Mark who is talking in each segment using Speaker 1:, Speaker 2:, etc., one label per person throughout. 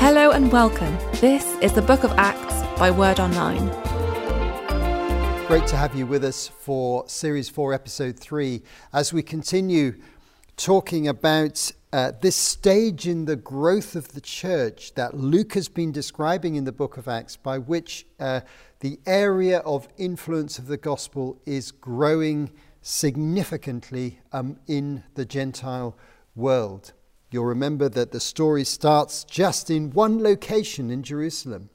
Speaker 1: Hello and welcome. This is the Book of Acts by Word Online.
Speaker 2: Great to have you with us for Series 4, Episode 3, as we continue talking about uh, this stage in the growth of the church that Luke has been describing in the book of Acts, by which uh, the area of influence of the gospel is growing significantly um, in the Gentile world. You'll remember that the story starts just in one location in Jerusalem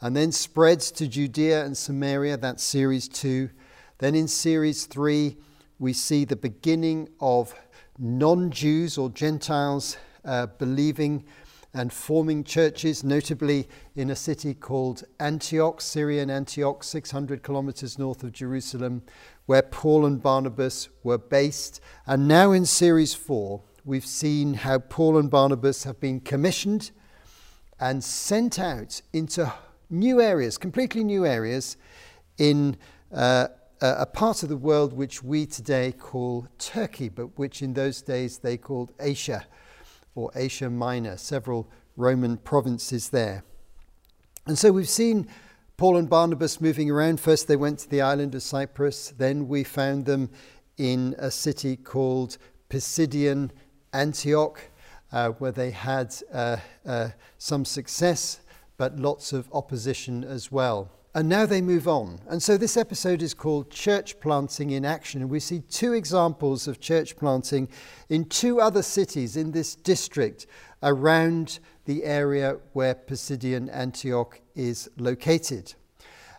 Speaker 2: and then spreads to Judea and Samaria. That's series two. Then in series three, we see the beginning of non Jews or Gentiles uh, believing and forming churches, notably in a city called Antioch, Syrian Antioch, 600 kilometers north of Jerusalem, where Paul and Barnabas were based. And now in series four, we've seen how Paul and Barnabas have been commissioned and sent out into new areas, completely new areas, in uh, a part of the world which we today call Turkey, but which in those days they called Asia or Asia Minor, several Roman provinces there. And so we've seen Paul and Barnabas moving around. First, they went to the island of Cyprus, then, we found them in a city called Pisidian Antioch, uh, where they had uh, uh, some success, but lots of opposition as well. And now they move on. And so this episode is called Church Planting in Action. And we see two examples of church planting in two other cities in this district around the area where Pisidian Antioch is located.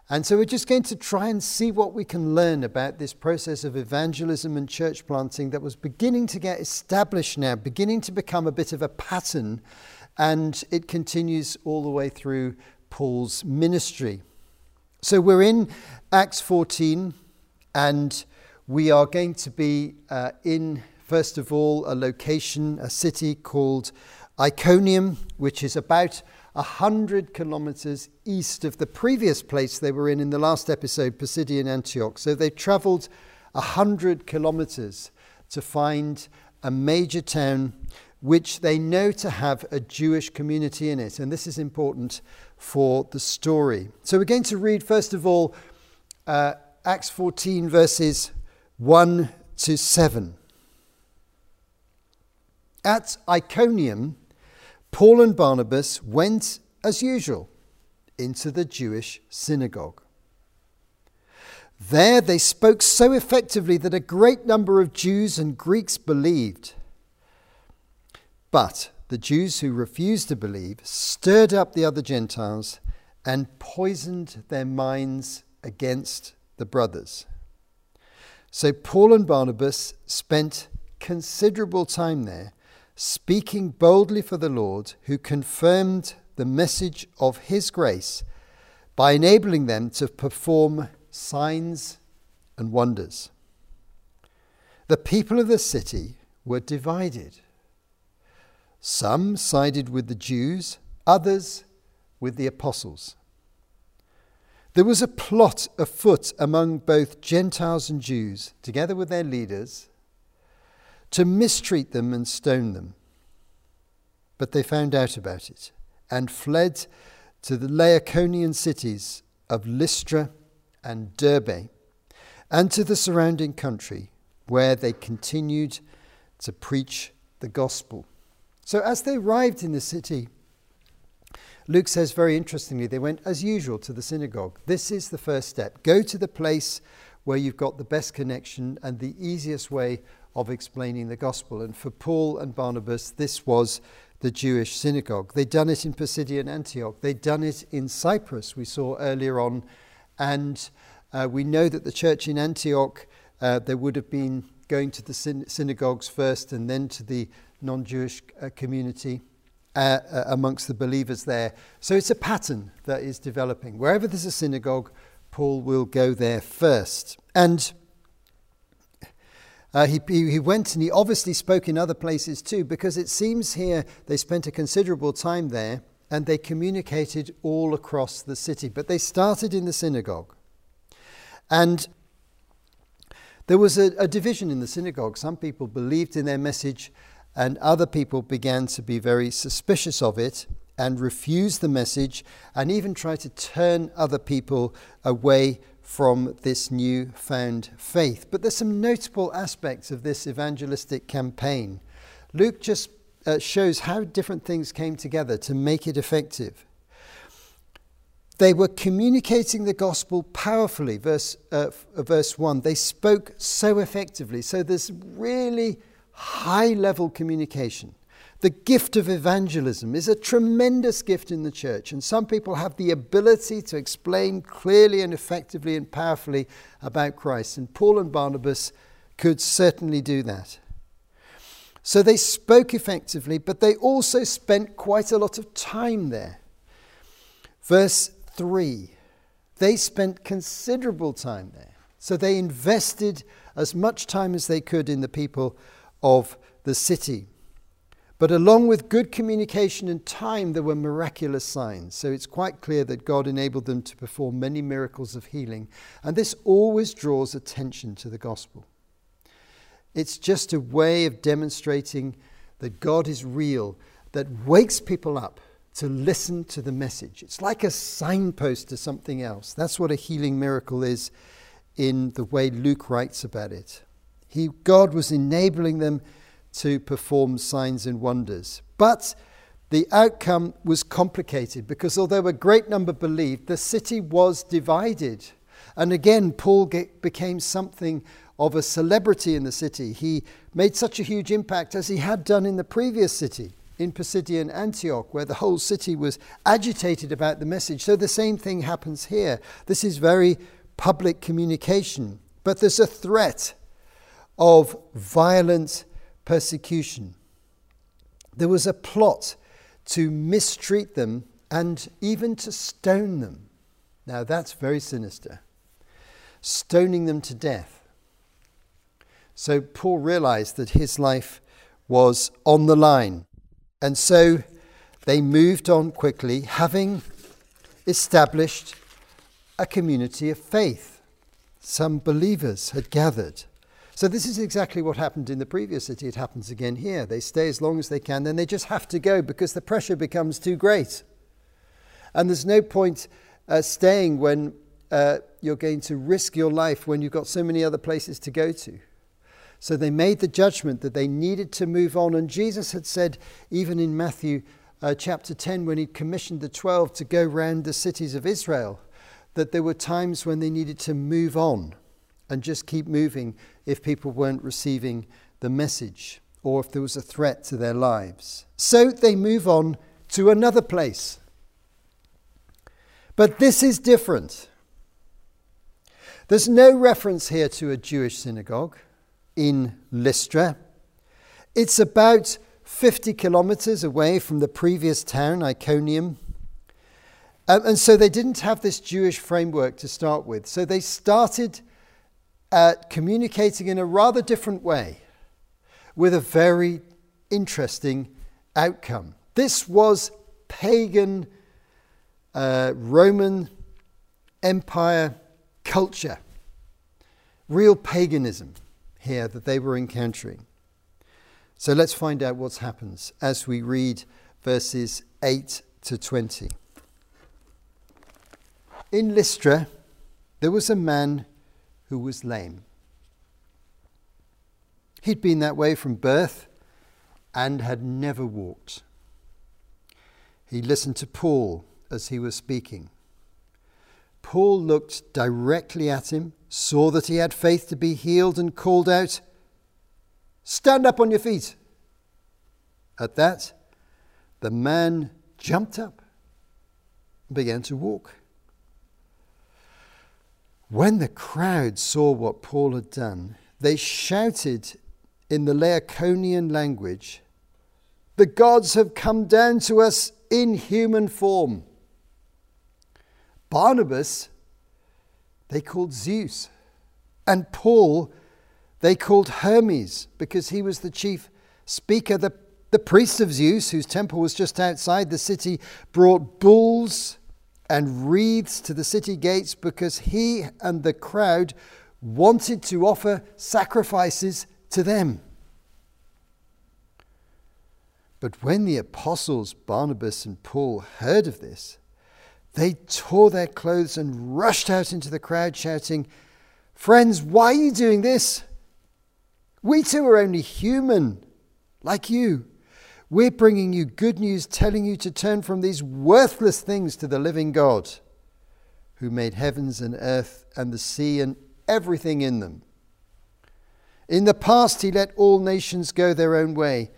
Speaker 2: And so we're just going to try and see what we can learn about this process of evangelism and church planting that was beginning to get established now, beginning to become a bit of a pattern, and it continues all the way through Paul's ministry. So we're in Acts 14, and we are going to be uh, in, first of all, a location, a city called Iconium, which is about 100 kilometers east of the previous place they were in in the last episode, Pisidian Antioch. So they traveled 100 kilometers to find a major town which they know to have a Jewish community in it. And this is important for the story. So we're going to read, first of all, uh, Acts 14, verses 1 to 7. At Iconium, Paul and Barnabas went, as usual, into the Jewish synagogue. There they spoke so effectively that a great number of Jews and Greeks believed. But the Jews who refused to believe stirred up the other Gentiles and poisoned their minds against the brothers. So Paul and Barnabas spent considerable time there speaking boldly for the Lord, who confirmed the message of his grace by enabling them to perform signs and wonders. The people of the city were divided. Some sided with the Jews, others with the apostles. There was a plot afoot among both Gentiles and Jews, together with their leaders to mistreat them and stone them. But they found out about it and fled to the Lycaonian cities of Lystra and Derbe and to the surrounding country, where they continued to preach the gospel. So, as they arrived in the city, Luke says very interestingly, they went as usual to the synagogue. This is the first step. Go to the place where you've got the best connection and the easiest way of explaining the gospel. And for Paul and Barnabas, this was the Jewish synagogue. They'd done it in Pisidian Antioch, they'd done it in Cyprus, we saw earlier on. And uh, we know that the church in Antioch, uh, would have been going to the syn- synagogues first and then to the non Jewish uh, community. Uh, uh, amongst the believers there. So it's a pattern that is developing. Wherever there's a synagogue, Paul will go there first. And uh, he, he went and he obviously spoke in other places too, because it seems here they spent a considerable time there and they communicated all across the city. But they started in the synagogue. And there was a, a division in the synagogue. Some people believed in their message, and other people began to be very suspicious of it. and refuse the message and even try to turn other people away from this new found faith. But there's some notable aspects of this evangelistic campaign. Luke just uh, shows how different things came together to make it effective. They were communicating the gospel powerfully, verse, uh, uh verse 1. They spoke so effectively. So there's really high level communication. The gift of evangelism is a tremendous gift in the church, and some people have the ability to explain clearly and effectively and powerfully about Christ. And Paul and Barnabas could certainly do that. So they spoke effectively, but they also spent quite a lot of time there. Verse 3 they spent considerable time there. So they invested as much time as they could in the people of the city. But along with good communication and time, there were miraculous signs. So it's quite clear that God enabled them to perform many miracles of healing. And this always draws attention to the gospel. It's just a way of demonstrating that God is real, that wakes people up to listen to the message. It's like a signpost to something else. That's what a healing miracle is in the way Luke writes about it. He, God was enabling them to perform signs and wonders. But the outcome was complicated because although a great number believed, the city was divided. And again, Paul get, became something of a celebrity in the city. He made such a huge impact as he had done in the previous city in Pisidian Antioch, where the whole city was agitated about the message. So the same thing happens here. This is very public communication, but there's a threat of violent persecution. There was a plot to mistreat them and even to stone them. Now that's very sinister. Stoning them to death. So Paul realized that his life was on the line. And so they moved on quickly, having established a community of faith. Some believers had gathered. So, this is exactly what happened in the previous city. It happens again here. They stay as long as they can, then they just have to go because the pressure becomes too great. And there's no point uh, staying when uh, you're going to risk your life when you've got so many other places to go to. So they made the judgment that they needed to move on. And Jesus had said, even in Matthew uh, chapter 10, when he commissioned the 12 to go round the cities of Israel, that there were times when they needed to move on and just keep moving if people weren't receiving the message or if there was a threat to their lives. So they move on to another place. But this is different. There's no reference here to a Jewish synagogue in Lystra. It's about 50 kilometers away from the previous town, Iconium. Um, and so they didn't have this Jewish framework to start with. So they started uh, communicating in a rather different way with a very interesting outcome. This was pagan uh, Roman Empire culture, real paganism here that they were encountering. So let's find out what happens as we read verses 8 to 20. In Lystra, there was a man who was lame. He'd been that way from birth and had never walked. He listened to Paul as he was speaking. Paul looked directly at him saw that he had faith to be healed, and called out, Stand up on your feet. At that, the man jumped up and began to walk. When the crowd saw what Paul had done, they shouted in the Lycaonian language, The gods have come down to us in human form. Barnabas they called Zeus. And Paul, they called Hermes because he was the chief speaker. The, the priest of Zeus, whose temple was just outside the city, brought bulls and wreaths to the city gates because he and the crowd wanted to offer sacrifices to them. But when the apostles Barnabas and Paul heard of this, they tore their clothes and rushed out into the crowd, shouting, Friends, why are you doing this? We too are only human, like you. We're bringing you good news, telling you to turn from these worthless things to the living God, who made heavens and earth and the sea and everything in them. In the past, he let all nations go their own way.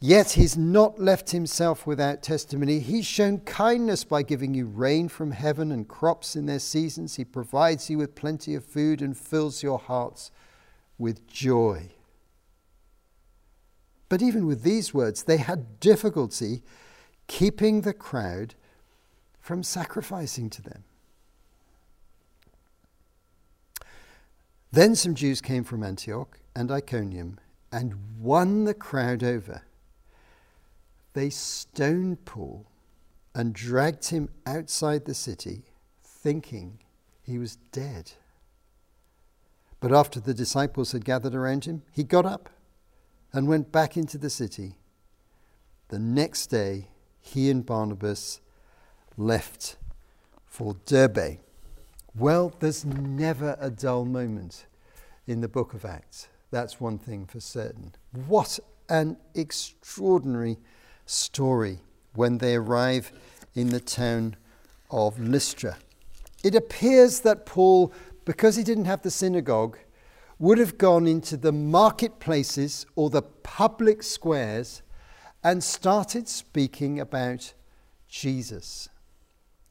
Speaker 2: Yet he's not left himself without testimony. He's shown kindness by giving you rain from heaven and crops in their seasons. He provides you with plenty of food and fills your hearts with joy. But even with these words, they had difficulty keeping the crowd from sacrificing to them. Then some Jews came from Antioch and Iconium and won the crowd over they stoned Paul and dragged him outside the city, thinking he was dead. But after the disciples had gathered around him, he got up and went back into the city. The next day, he and Barnabas left for Derbe. Well, there's never a dull moment in the book of Acts. That's one thing for certain. What an extraordinary story when they arrive in the town of Lystra. It appears that Paul, because he didn't have the synagogue, would have gone into the marketplaces or the public squares and started speaking about Jesus.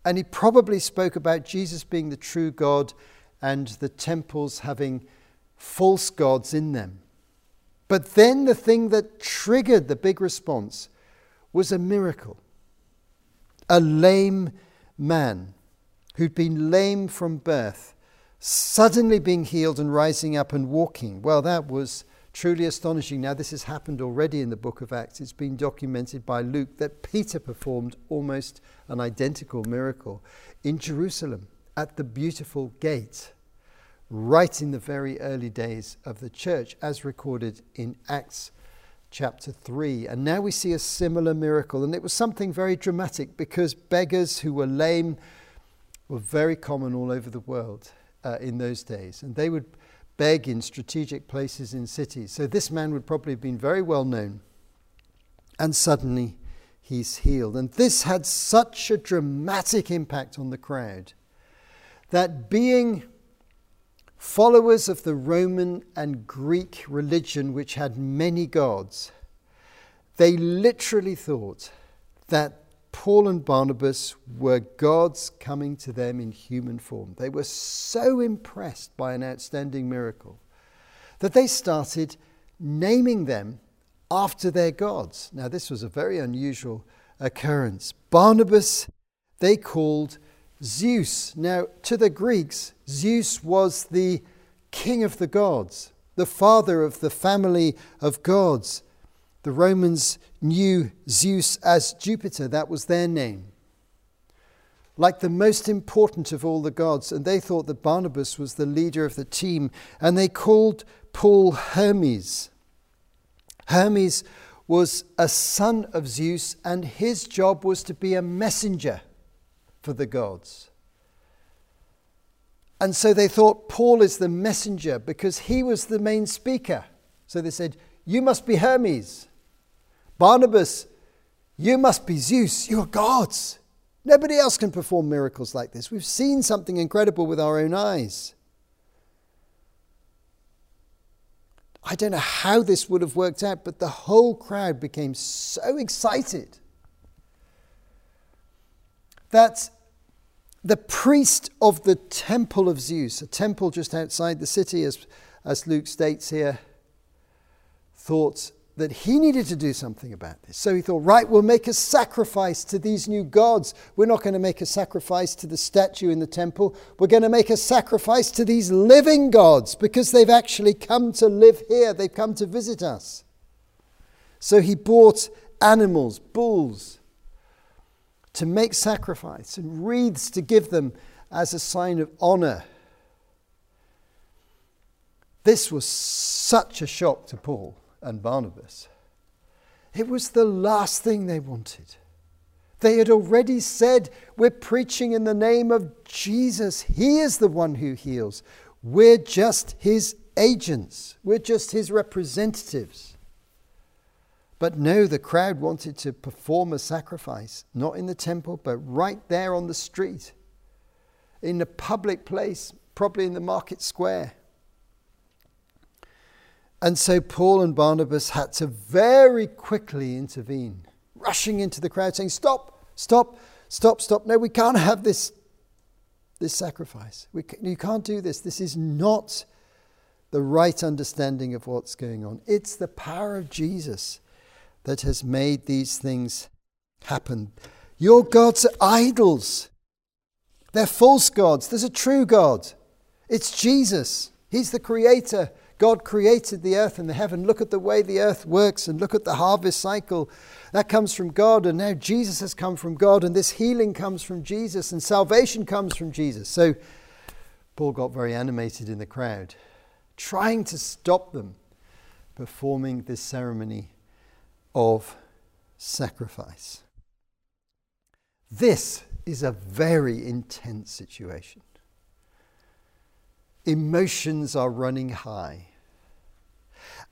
Speaker 2: And he probably spoke about Jesus being the true God and the temples having false gods in them. But then the thing that triggered the big response was a miracle. A lame man who'd been lame from birth, suddenly being healed and rising up and walking. Well, that was truly astonishing. Now, this has happened already in the book of Acts. It's been documented by Luke that Peter performed almost an identical miracle in Jerusalem at the beautiful gate, right in the very early days of the church, as recorded in Acts chapter 3. And now we see a similar miracle. And it was something very dramatic because beggars who were lame were very common all over the world uh, in those days. And they would beg in strategic places in cities. So this man would probably have been very well known. And suddenly he's healed. And this had such a dramatic impact on the crowd that being followers of the Roman and Greek religion, which had many gods, they literally thought that Paul and Barnabas were gods coming to them in human form. They were so impressed by an outstanding miracle that they started naming them after their gods. Now, this was a very unusual occurrence. Barnabas, they called Zeus. Now, to the Greeks, Zeus was the king of the gods, the father of the family of gods. The Romans knew Zeus as Jupiter, that was their name. Like the most important of all the gods, and they thought that Barnabas was the leader of the team, and they called Paul Hermes. Hermes was a son of Zeus, and his job was to be a messenger for the gods. And so they thought Paul is the messenger because he was the main speaker. So they said, You must be Hermes. Barnabas, you must be Zeus. You are gods. Nobody else can perform miracles like this. We've seen something incredible with our own eyes. I don't know how this would have worked out, but the whole crowd became so excited that the priest of the temple of Zeus, a temple just outside the city, as, as Luke states here, thought that he needed to do something about this. So he thought, right, we'll make a sacrifice to these new gods. We're not going to make a sacrifice to the statue in the temple. We're going to make a sacrifice to these living gods because they've actually come to live here. They've come to visit us. So he bought animals, bulls, to make sacrifice and wreaths to give them as a sign of honor. This was such a shock to Paul and Barnabas. It was the last thing they wanted. They had already said, We're preaching in the name of Jesus. He is the one who heals. We're just his agents, we're just his representatives. But no, the crowd wanted to perform a sacrifice, not in the temple, but right there on the street, in a public place, probably in the market square. And so Paul and Barnabas had to very quickly intervene, rushing into the crowd, saying, Stop, stop, stop, stop. No, we can't have this, this sacrifice. We, you can't do this. This is not the right understanding of what's going on. It's the power of Jesus that has made these things happen. Your gods are idols, they're false gods. There's a true God. It's Jesus, He's the creator. God created the earth and the heaven. Look at the way the earth works and look at the harvest cycle. That comes from God, and now Jesus has come from God, and this healing comes from Jesus, and salvation comes from Jesus. So Paul got very animated in the crowd, trying to stop them performing this ceremony of sacrifice. This is a very intense situation. Emotions are running high.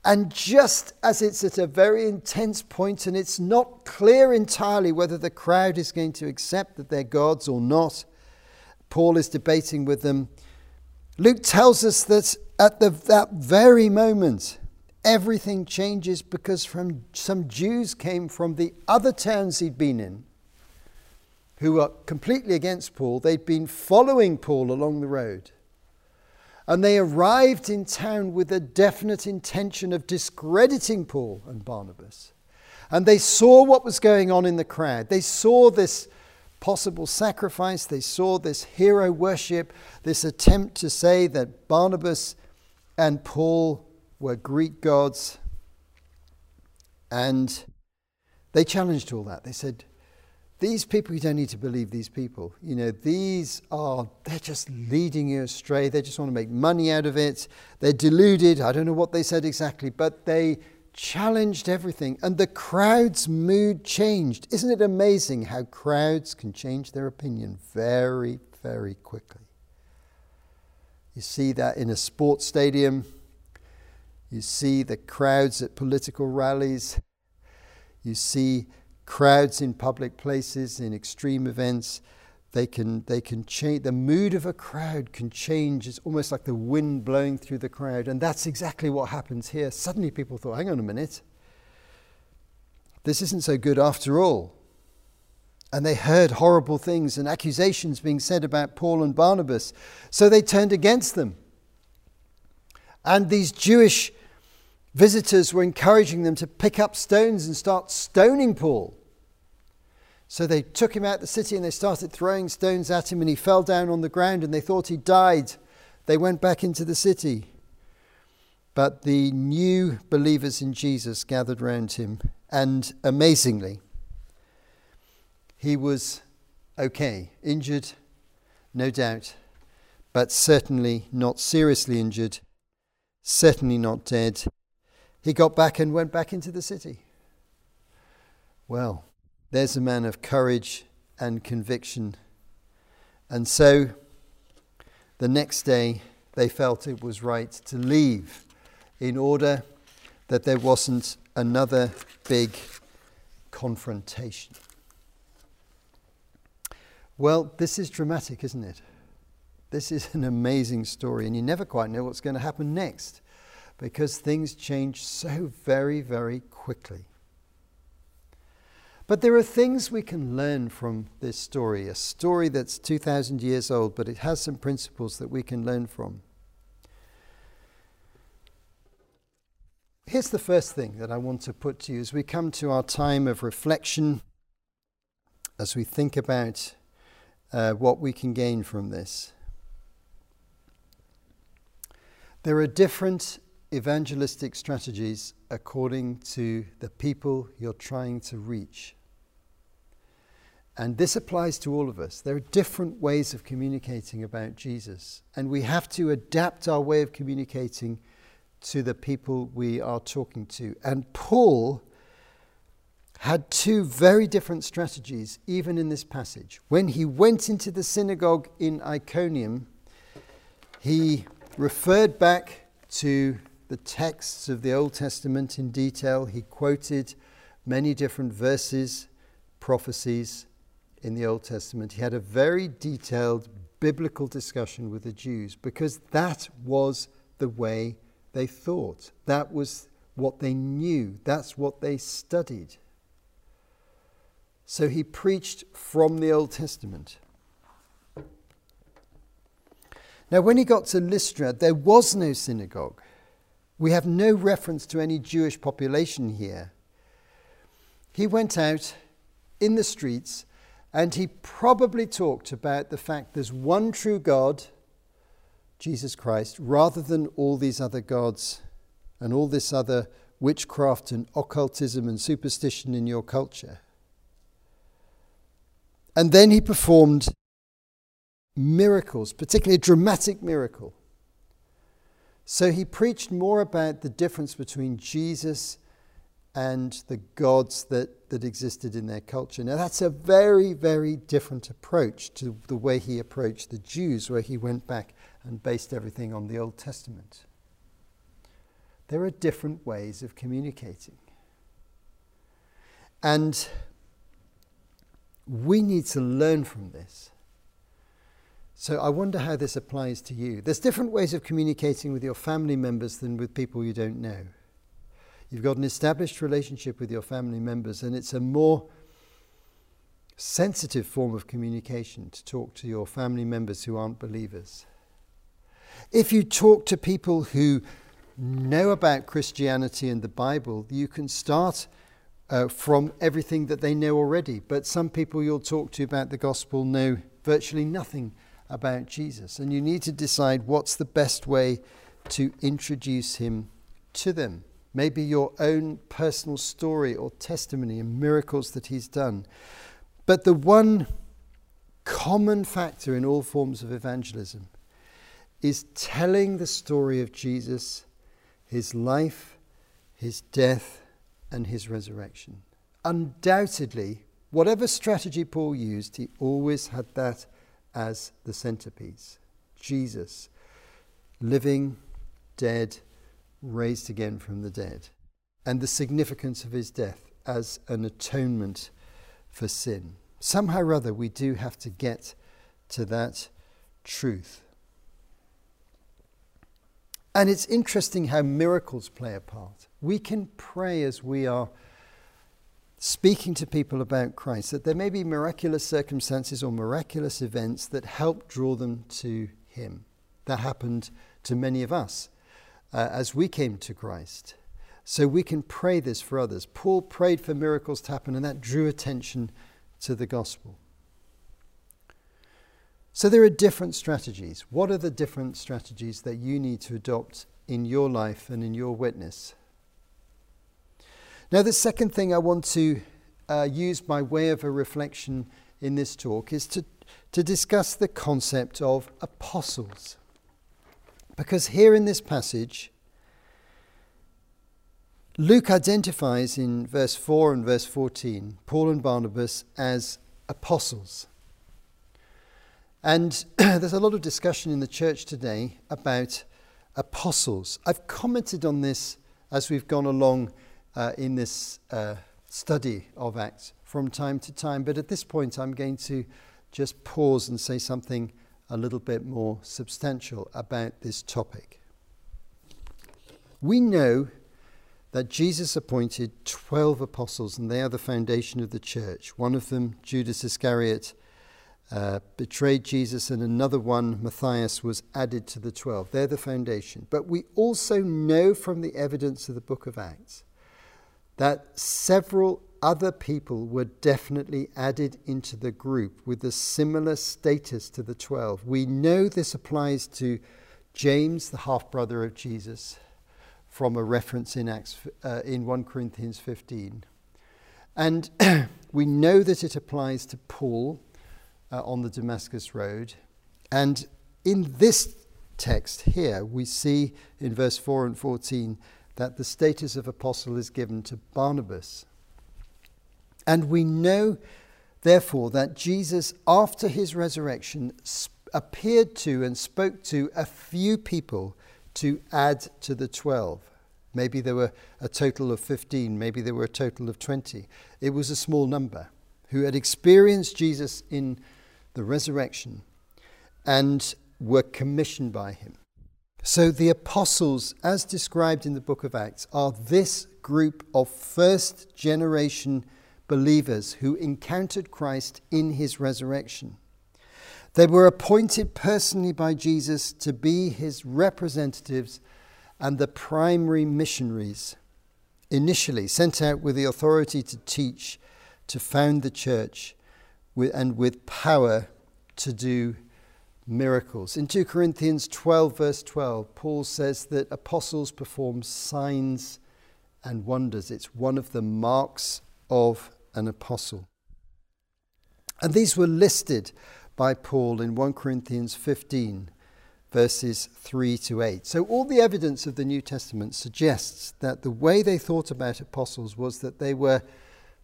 Speaker 2: And just as it's at a very intense point and it's not clear entirely whether the crowd is going to accept that they're gods or not, Paul is debating with them. Luke tells us that at the, that very moment, everything changes because from some Jews came from the other towns he'd been in who were completely against Paul. They'd been following Paul along the road. And they arrived in town with a definite intention of discrediting Paul and Barnabas. And they saw what was going on in the crowd. They saw this possible sacrifice. They saw this hero worship, this attempt to say that Barnabas and Paul were Greek gods. And they challenged all that. They said, these people, you don't need to believe these people. You know, these are, they're just leading you astray. They just want to make money out of it. They're deluded. I don't know what they said exactly, but they challenged everything. And the crowd's mood changed. Isn't it amazing how crowds can change their opinion very, very quickly? You see that in a sports stadium. You see the crowds at political rallies. You see crowds in public places, in extreme events. They can, they can change, the mood of a crowd can change. It's almost like the wind blowing through the crowd. And that's exactly what happens here. Suddenly people thought, hang on a minute, this isn't so good after all. And they heard horrible things and accusations being said about Paul and Barnabas. So they turned against them. And these Jewish visitors were encouraging them to pick up stones and start stoning Paul. So they took him out of the city and they started throwing stones at him, and he fell down on the ground, and they thought he died. They went back into the city. But the new believers in Jesus gathered round him, and amazingly, he was okay, injured, no doubt, but certainly not seriously injured, certainly not dead. He got back and went back into the city. Well, there's a man of courage and conviction. And so the next day, they felt it was right to leave in order that there wasn't another big confrontation. Well, this is dramatic, isn't it? This is an amazing story, and you never quite know what's going to happen next because things change so very, very quickly. But there are things we can learn from this story, a story that's 2,000 years old, but it has some principles that we can learn from. Here's the first thing that I want to put to you as we come to our time of reflection, as we think about uh, what we can gain from this. There are different evangelistic strategies according to the people you're trying to reach. And this applies to all of us. There are different ways of communicating about Jesus, and we have to adapt our way of communicating to the people we are talking to. And Paul had two very different strategies, even in this passage. When he went into the synagogue in Iconium, he referred back to the texts of the Old Testament in detail. He quoted many different verses, prophecies in the Old Testament. He had a very detailed biblical discussion with the Jews because that was the way they thought. That was what they knew. That's what they studied. So he preached from the Old Testament. Now, when he got to Lystra, there was no synagogue. We have no reference to any Jewish population here. He went out in the streets and he probably talked about the fact there's one true God, Jesus Christ, rather than all these other gods and all this other witchcraft and occultism and superstition in your culture. And then he performed miracles, particularly a dramatic miracle. So he preached more about the difference between Jesus and the gods that, that existed in their culture. Now, that's a very, very different approach to the way he approached the Jews, where he went back and based everything on the Old Testament. There are different ways of communicating. And we need to learn from this. So I wonder how this applies to you. There's different ways of communicating with your family members than with people you don't know. You've got an established relationship with your family members, and it's a more sensitive form of communication to talk to your family members who aren't believers. If you talk to people who know about Christianity and the Bible, you can start uh, from everything that they know already. But some people you'll talk to about the gospel know virtually nothing about Jesus. And you need to decide what's the best way to introduce him to them maybe your own personal story or testimony and miracles that he's done. But the one common factor in all forms of evangelism is telling the story of Jesus, his life, his death, and his resurrection. Undoubtedly, whatever strategy Paul used, he always had that as the centerpiece. Jesus, living, dead, raised again from the dead, and the significance of his death as an atonement for sin. Somehow or other, we do have to get to that truth. And it's interesting how miracles play a part. We can pray as we are speaking to people about Christ that there may be miraculous circumstances or miraculous events that help draw them to Him. That happened to many of us uh, as we came to Christ. So we can pray this for others. Paul prayed for miracles to happen, and that drew attention to the gospel. So there are different strategies. What are the different strategies that you need to adopt in your life and in your witness? Now, the second thing I want to uh, use by way of a reflection in this talk is to, to discuss the concept of apostles. Because here in this passage, Luke identifies in verse 4 and verse 14 Paul and Barnabas as apostles. And there's a lot of discussion in the church today about apostles. I've commented on this as we've gone along uh, in this uh, study of Acts from time to time, but at this point I'm going to just pause and say something a little bit more substantial about this topic. We know that Jesus appointed 12 apostles, and they are the foundation of the church. One of them, Judas Iscariot, uh, betrayed Jesus, and another one, Matthias, was added to the 12. They're the foundation. But we also know from the evidence of the book of Acts that several other people were definitely added into the group with a similar status to the 12. We know this applies to James, the half brother of Jesus, from a reference in, Acts, uh, in 1 Corinthians 15. And we know that it applies to Paul uh, on the Damascus Road. And in this text here, we see in verse 4 and 14 that the status of apostle is given to Barnabas And we know, therefore, that Jesus, after his resurrection, appeared to and spoke to a few people to add to the 12. Maybe there were a total of 15, maybe there were a total of 20. It was a small number who had experienced Jesus in the resurrection and were commissioned by him. So the apostles, as described in the book of Acts, are this group of first generation believers who encountered Christ in his resurrection. They were appointed personally by Jesus to be his representatives and the primary missionaries, initially sent out with the authority to teach, to found the church, and with power to do miracles. In 2 Corinthians 12, verse 12, Paul says that apostles perform signs and wonders. It's one of the marks of an apostle. And these were listed by Paul in 1 Corinthians 15, verses 3 to 8. So, all the evidence of the New Testament suggests that the way they thought about apostles was that they were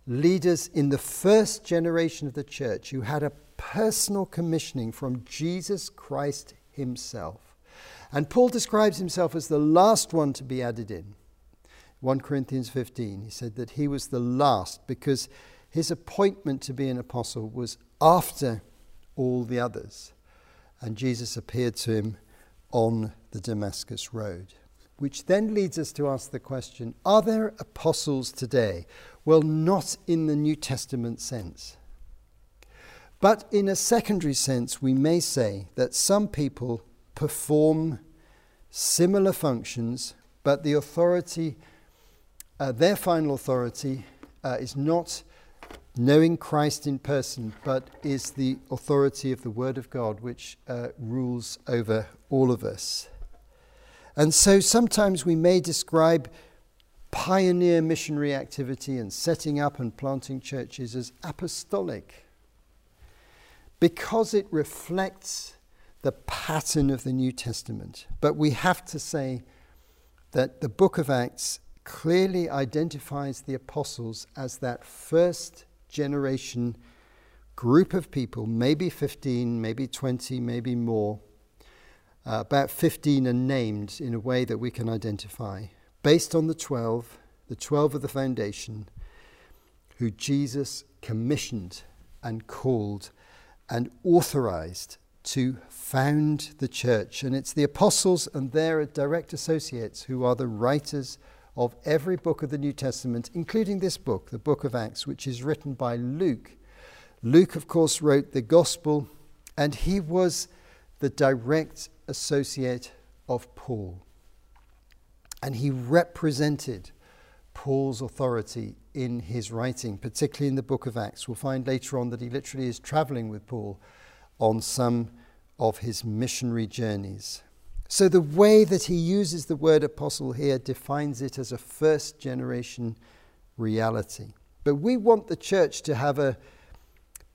Speaker 2: leaders in the first generation of the church who had a personal commissioning from Jesus Christ himself. And Paul describes himself as the last one to be added in. 1 Corinthians 15, he said that he was the last because his appointment to be an apostle was after all the others. And Jesus appeared to him on the Damascus Road. Which then leads us to ask the question Are there apostles today? Well, not in the New Testament sense. But in a secondary sense, we may say that some people perform similar functions, but the authority, uh, their final authority, uh, is not knowing Christ in person, but is the authority of the Word of God, which uh, rules over all of us. And so sometimes we may describe pioneer missionary activity and setting up and planting churches as apostolic because it reflects the pattern of the New Testament. But we have to say that the book of Acts clearly identifies the apostles as that first generation group of people, maybe 15, maybe 20, maybe more. Uh, about 15 are named in a way that we can identify, based on the 12, the 12 of the foundation, who Jesus commissioned and called and authorized to found the church. And it's the apostles and their direct associates who are the writers of every book of the New Testament, including this book, the book of Acts, which is written by Luke. Luke, of course, wrote the gospel, and he was the direct associate of Paul. And he represented Paul's authority in his writing, particularly in the book of Acts. We'll find later on that he literally is traveling with Paul on some of his missionary journeys. So, the way that he uses the word apostle here defines it as a first generation reality. But we want the church to have a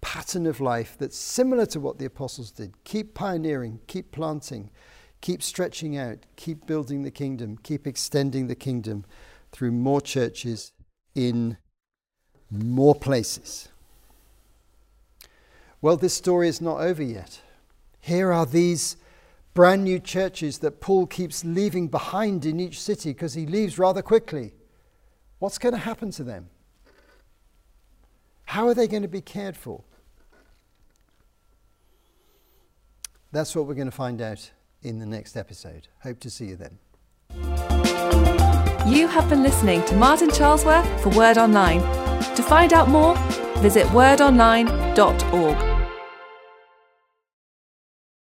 Speaker 2: pattern of life that's similar to what the apostles did. Keep pioneering, keep planting, keep stretching out, keep building the kingdom, keep extending the kingdom through more churches in more places. Well, this story is not over yet. Here are these brand new churches that Paul keeps leaving behind in each city because he leaves rather quickly. What's going to happen to them? How are they going to be cared for? That's what we're going to find out in the next episode. Hope to see you then.
Speaker 1: You have been listening to Martin Charlesworth for Word Online. To find out more, visit wordonline.org.